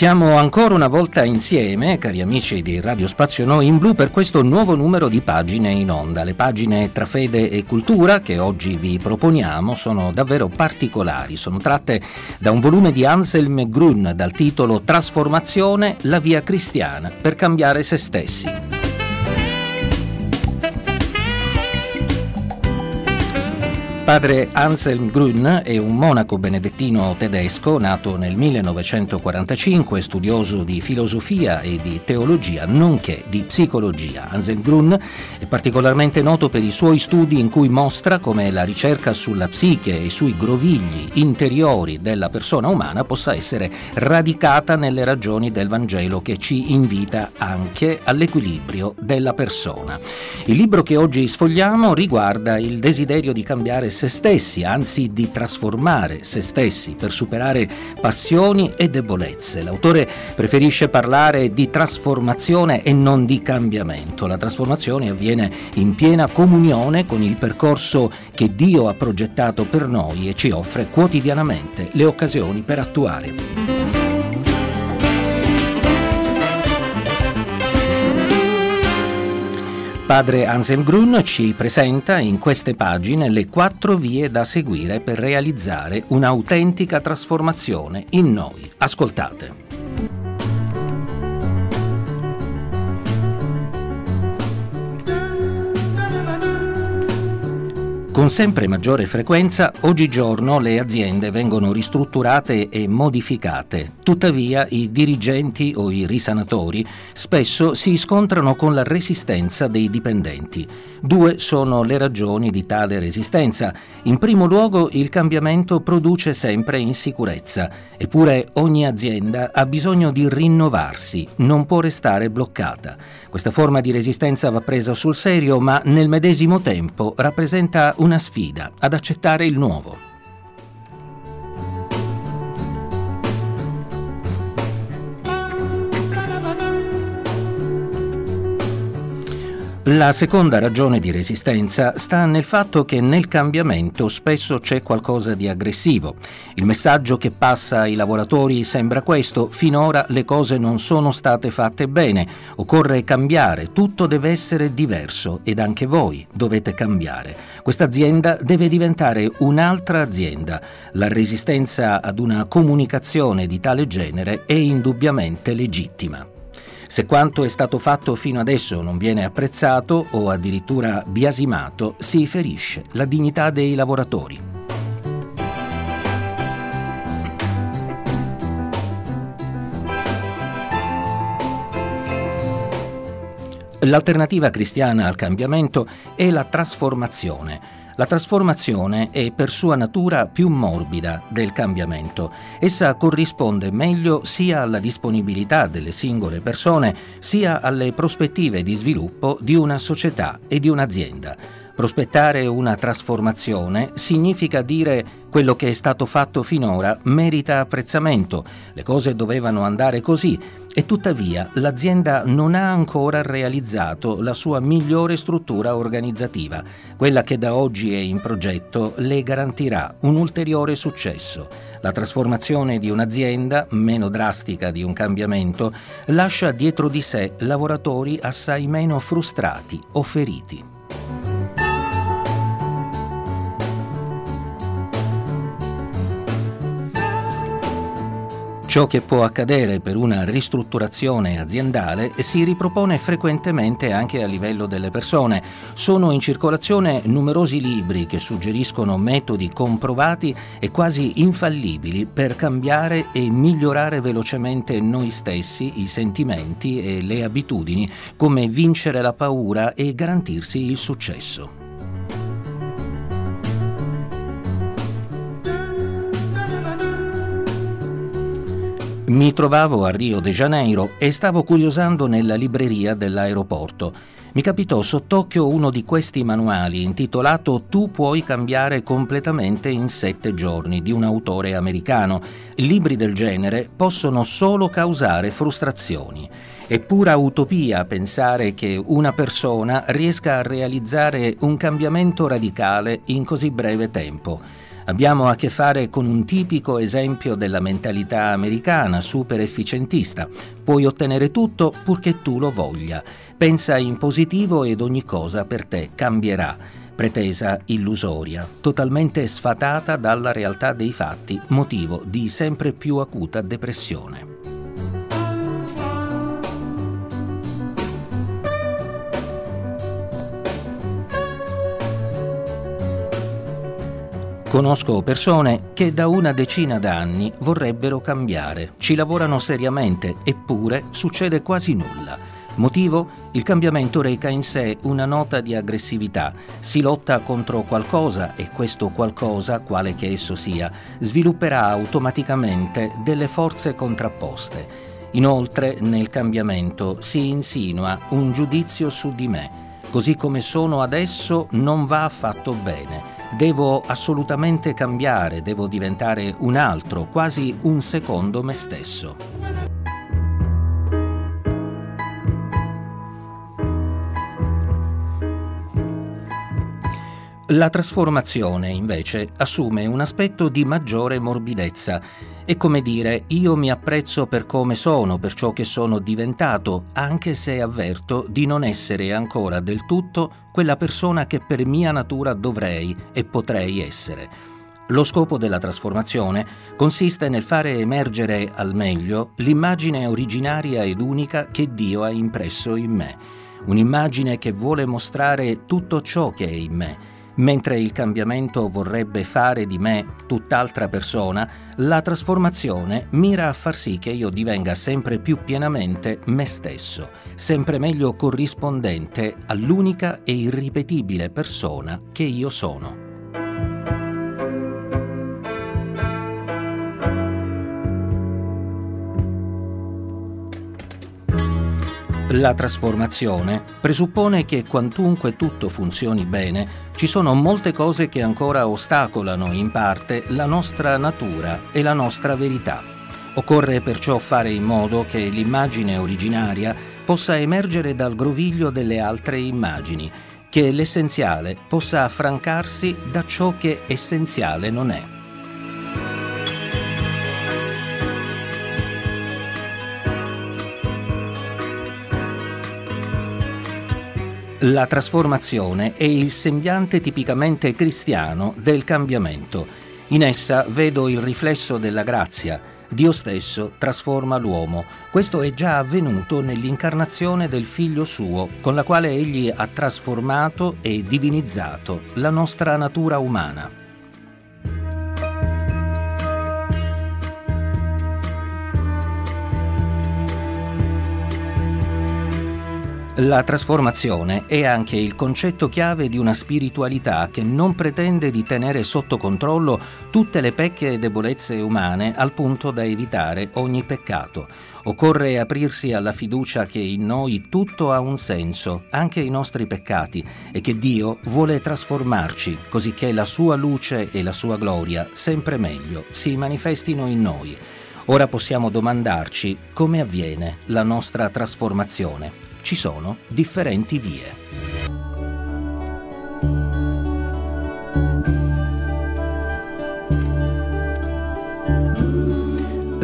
Siamo ancora una volta insieme, cari amici di Radio Spazio Noi in Blu, per questo nuovo numero di pagine in onda. Le pagine tra fede e cultura che oggi vi proponiamo sono davvero particolari. Sono tratte da un volume di Anselm Grun dal titolo Trasformazione, la via cristiana per cambiare se stessi. Padre Anselm Grün è un monaco benedettino tedesco nato nel 1945, studioso di filosofia e di teologia, nonché di psicologia. Anselm Grün è particolarmente noto per i suoi studi in cui mostra come la ricerca sulla psiche e sui grovigli interiori della persona umana possa essere radicata nelle ragioni del Vangelo che ci invita anche all'equilibrio della persona. Il libro che oggi sfogliamo riguarda il desiderio di cambiare se stessi, anzi di trasformare se stessi per superare passioni e debolezze. L'autore preferisce parlare di trasformazione e non di cambiamento. La trasformazione avviene in piena comunione con il percorso che Dio ha progettato per noi e ci offre quotidianamente le occasioni per attuare. Padre Anselm Grun ci presenta in queste pagine le quattro vie da seguire per realizzare un'autentica trasformazione in noi. Ascoltate. Con sempre maggiore frequenza, oggigiorno le aziende vengono ristrutturate e modificate. Tuttavia, i dirigenti o i risanatori spesso si scontrano con la resistenza dei dipendenti. Due sono le ragioni di tale resistenza. In primo luogo, il cambiamento produce sempre insicurezza, eppure ogni azienda ha bisogno di rinnovarsi, non può restare bloccata. Questa forma di resistenza va presa sul serio, ma nel medesimo tempo rappresenta una sfida ad accettare il nuovo. La seconda ragione di resistenza sta nel fatto che nel cambiamento spesso c'è qualcosa di aggressivo. Il messaggio che passa ai lavoratori sembra questo, finora le cose non sono state fatte bene, occorre cambiare, tutto deve essere diverso ed anche voi dovete cambiare. Questa azienda deve diventare un'altra azienda. La resistenza ad una comunicazione di tale genere è indubbiamente legittima. Se quanto è stato fatto fino adesso non viene apprezzato o addirittura biasimato, si ferisce la dignità dei lavoratori. L'alternativa cristiana al cambiamento è la trasformazione la trasformazione è per sua natura più morbida del cambiamento. Essa corrisponde meglio sia alla disponibilità delle singole persone, sia alle prospettive di sviluppo di una società e di un'azienda. Prospettare una trasformazione significa dire quello che è stato fatto finora merita apprezzamento, le cose dovevano andare così e tuttavia l'azienda non ha ancora realizzato la sua migliore struttura organizzativa. Quella che da oggi è in progetto le garantirà un ulteriore successo. La trasformazione di un'azienda, meno drastica di un cambiamento, lascia dietro di sé lavoratori assai meno frustrati o feriti. Ciò che può accadere per una ristrutturazione aziendale si ripropone frequentemente anche a livello delle persone. Sono in circolazione numerosi libri che suggeriscono metodi comprovati e quasi infallibili per cambiare e migliorare velocemente noi stessi, i sentimenti e le abitudini, come vincere la paura e garantirsi il successo. Mi trovavo a Rio de Janeiro e stavo curiosando nella libreria dell'aeroporto. Mi capitò sott'occhio uno di questi manuali intitolato Tu puoi cambiare completamente in sette giorni di un autore americano. Libri del genere possono solo causare frustrazioni. È pura utopia pensare che una persona riesca a realizzare un cambiamento radicale in così breve tempo. Abbiamo a che fare con un tipico esempio della mentalità americana super efficientista. Puoi ottenere tutto purché tu lo voglia. Pensa in positivo ed ogni cosa per te cambierà. Pretesa illusoria, totalmente sfatata dalla realtà dei fatti, motivo di sempre più acuta depressione. Conosco persone che da una decina d'anni vorrebbero cambiare, ci lavorano seriamente, eppure succede quasi nulla. Motivo? Il cambiamento reca in sé una nota di aggressività. Si lotta contro qualcosa e questo qualcosa, quale che esso sia, svilupperà automaticamente delle forze contrapposte. Inoltre nel cambiamento si insinua un giudizio su di me. Così come sono adesso non va affatto bene Devo assolutamente cambiare, devo diventare un altro, quasi un secondo me stesso. La trasformazione, invece, assume un aspetto di maggiore morbidezza. È come dire io mi apprezzo per come sono, per ciò che sono diventato, anche se avverto di non essere ancora del tutto quella persona che per mia natura dovrei e potrei essere. Lo scopo della trasformazione consiste nel fare emergere al meglio l'immagine originaria ed unica che Dio ha impresso in me, un'immagine che vuole mostrare tutto ciò che è in me Mentre il cambiamento vorrebbe fare di me tutt'altra persona, la trasformazione mira a far sì che io divenga sempre più pienamente me stesso, sempre meglio corrispondente all'unica e irripetibile persona che io sono. La trasformazione presuppone che quantunque tutto funzioni bene, ci sono molte cose che ancora ostacolano in parte la nostra natura e la nostra verità. Occorre perciò fare in modo che l'immagine originaria possa emergere dal groviglio delle altre immagini, che l'essenziale possa affrancarsi da ciò che essenziale non è. La trasformazione è il sembiante tipicamente cristiano del cambiamento. In essa vedo il riflesso della grazia. Dio stesso trasforma l'uomo. Questo è già avvenuto nell'incarnazione del Figlio suo, con la quale egli ha trasformato e divinizzato la nostra natura umana. La trasformazione è anche il concetto chiave di una spiritualità che non pretende di tenere sotto controllo tutte le pecche e debolezze umane al punto da evitare ogni peccato. Occorre aprirsi alla fiducia che in noi tutto ha un senso, anche i nostri peccati, e che Dio vuole trasformarci così che la sua luce e la sua gloria, sempre meglio, si manifestino in noi. Ora possiamo domandarci come avviene la nostra trasformazione ci sono differenti vie.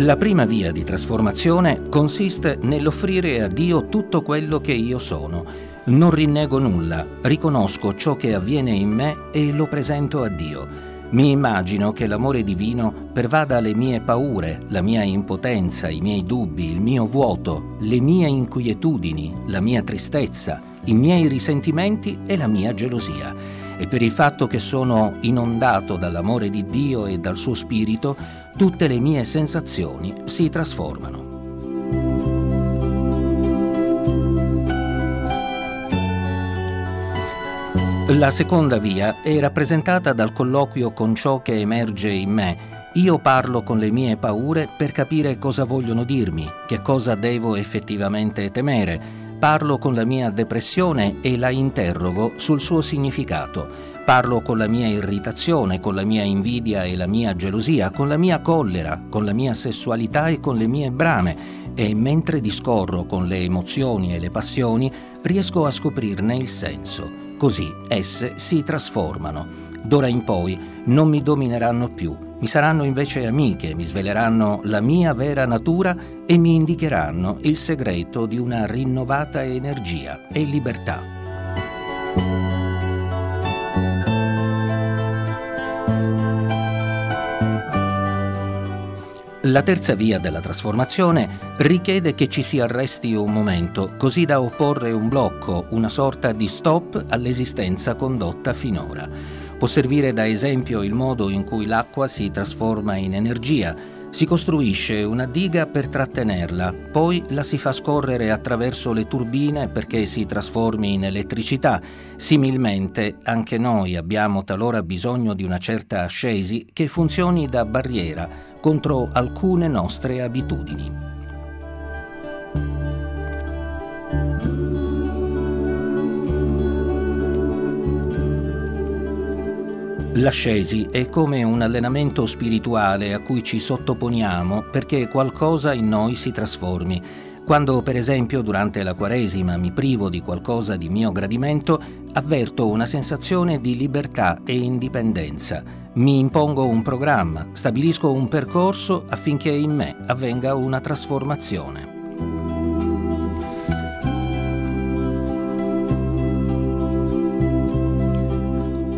La prima via di trasformazione consiste nell'offrire a Dio tutto quello che io sono. Non rinnego nulla, riconosco ciò che avviene in me e lo presento a Dio. Mi immagino che l'amore divino pervada le mie paure, la mia impotenza, i miei dubbi, il mio vuoto, le mie inquietudini, la mia tristezza, i miei risentimenti e la mia gelosia. E per il fatto che sono inondato dall'amore di Dio e dal suo spirito, tutte le mie sensazioni si trasformano. La seconda via è rappresentata dal colloquio con ciò che emerge in me, Io parlo con le mie paure per capire cosa vogliono dirmi, che cosa devo effettivamente temere. Parlo con la mia depressione e la interrogo sul suo significato. Parlo con la mia irritazione, con la mia invidia e la mia gelosia, con la mia collera, con la mia sessualità e con le mie brame e mentre discorro con le emozioni e le passioni riesco a scoprirne il senso. Così esse si trasformano. D'ora in poi non mi domineranno più, mi saranno invece amiche, mi sveleranno la mia vera natura e mi indicheranno il segreto di una rinnovata energia e libertà. La terza via della trasformazione richiede che ci si arresti un momento, così da opporre un blocco, una sorta di stop all'esistenza condotta finora. Può servire da esempio il modo in cui l'acqua si trasforma in energia. Si costruisce una diga per trattenerla, poi la si fa scorrere attraverso le turbine perché si trasformi in elettricità. Similmente, anche noi abbiamo talora bisogno di una certa ascesi che funzioni da barriera contro alcune nostre abitudini. L'ascesi è come un allenamento spirituale a cui ci sottoponiamo perché qualcosa in noi si trasformi. Quando per esempio durante la Quaresima mi privo di qualcosa di mio gradimento, avverto una sensazione di libertà e indipendenza. Mi impongo un programma, stabilisco un percorso affinché in me avvenga una trasformazione.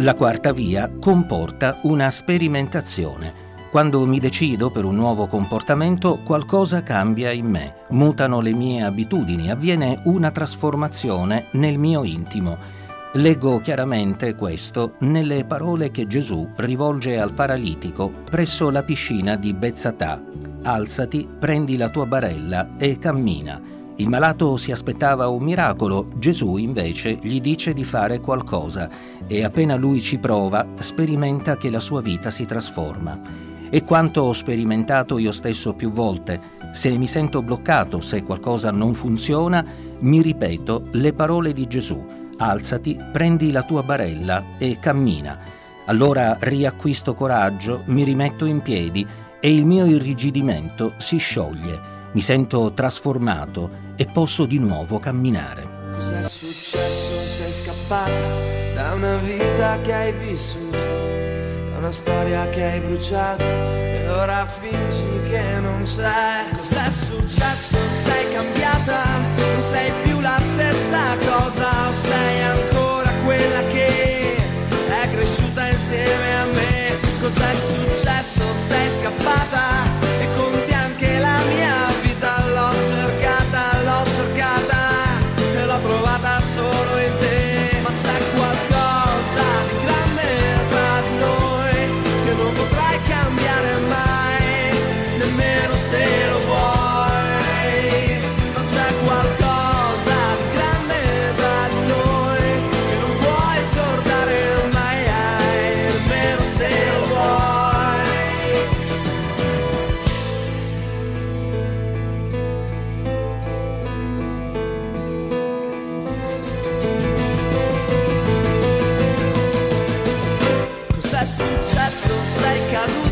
La quarta via comporta una sperimentazione. Quando mi decido per un nuovo comportamento, qualcosa cambia in me, mutano le mie abitudini, avviene una trasformazione nel mio intimo. Leggo chiaramente questo nelle parole che Gesù rivolge al paralitico presso la piscina di Bezzatà. Alzati, prendi la tua barella e cammina. Il malato si aspettava un miracolo, Gesù invece gli dice di fare qualcosa e appena lui ci prova sperimenta che la sua vita si trasforma. E quanto ho sperimentato io stesso più volte, se mi sento bloccato, se qualcosa non funziona, mi ripeto le parole di Gesù. Alzati, prendi la tua barella e cammina. Allora riacquisto coraggio, mi rimetto in piedi e il mio irrigidimento si scioglie. Mi sento trasformato e posso di nuovo camminare. Cos'è successo? Sei scappata da una vita che hai vissuto, da una storia che hai bruciato e ora fingi che non c'è. Cos'è successo? Sei cambiata, non sei più la stessa cosa o sei ancora quella che è cresciuta insieme a me. Cos'è successo? Sei scappata successo? Sei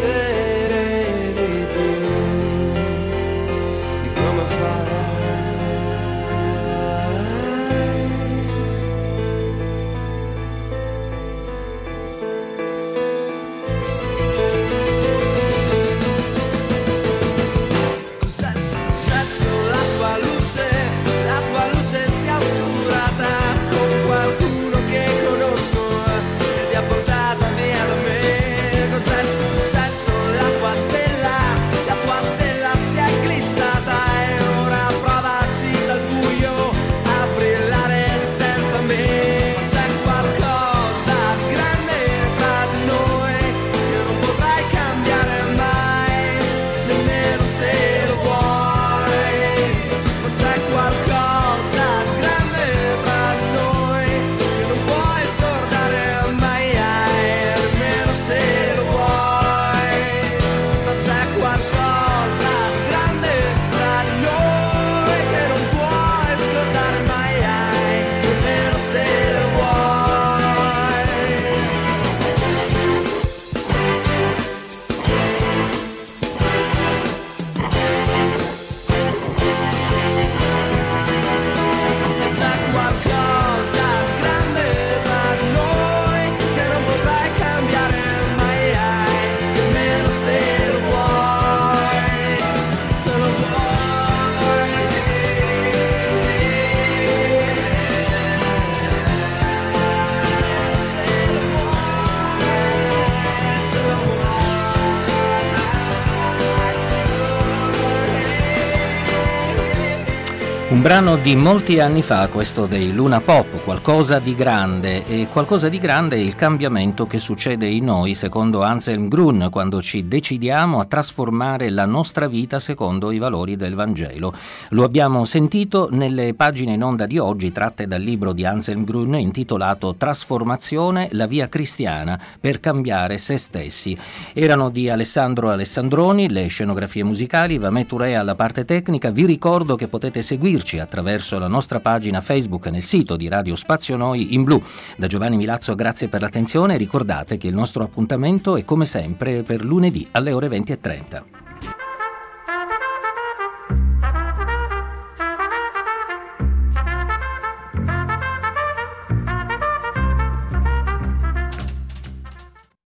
music brano di molti anni fa, questo dei Luna Pop, qualcosa di grande e qualcosa di grande è il cambiamento che succede in noi secondo Anselm Grun quando ci decidiamo a trasformare la nostra vita secondo i valori del Vangelo. Lo abbiamo sentito nelle pagine in onda di oggi tratte dal libro di Anselm Grun intitolato Trasformazione, la via cristiana per cambiare se stessi. Erano di Alessandro Alessandroni le scenografie musicali, Vameture alla parte tecnica, vi ricordo che potete seguirci seguirci attraverso la nostra pagina Facebook nel sito di Radio Spazio Noi in blu. Da Giovanni Milazzo grazie per l'attenzione e ricordate che il nostro appuntamento è come sempre per lunedì alle ore 20.30.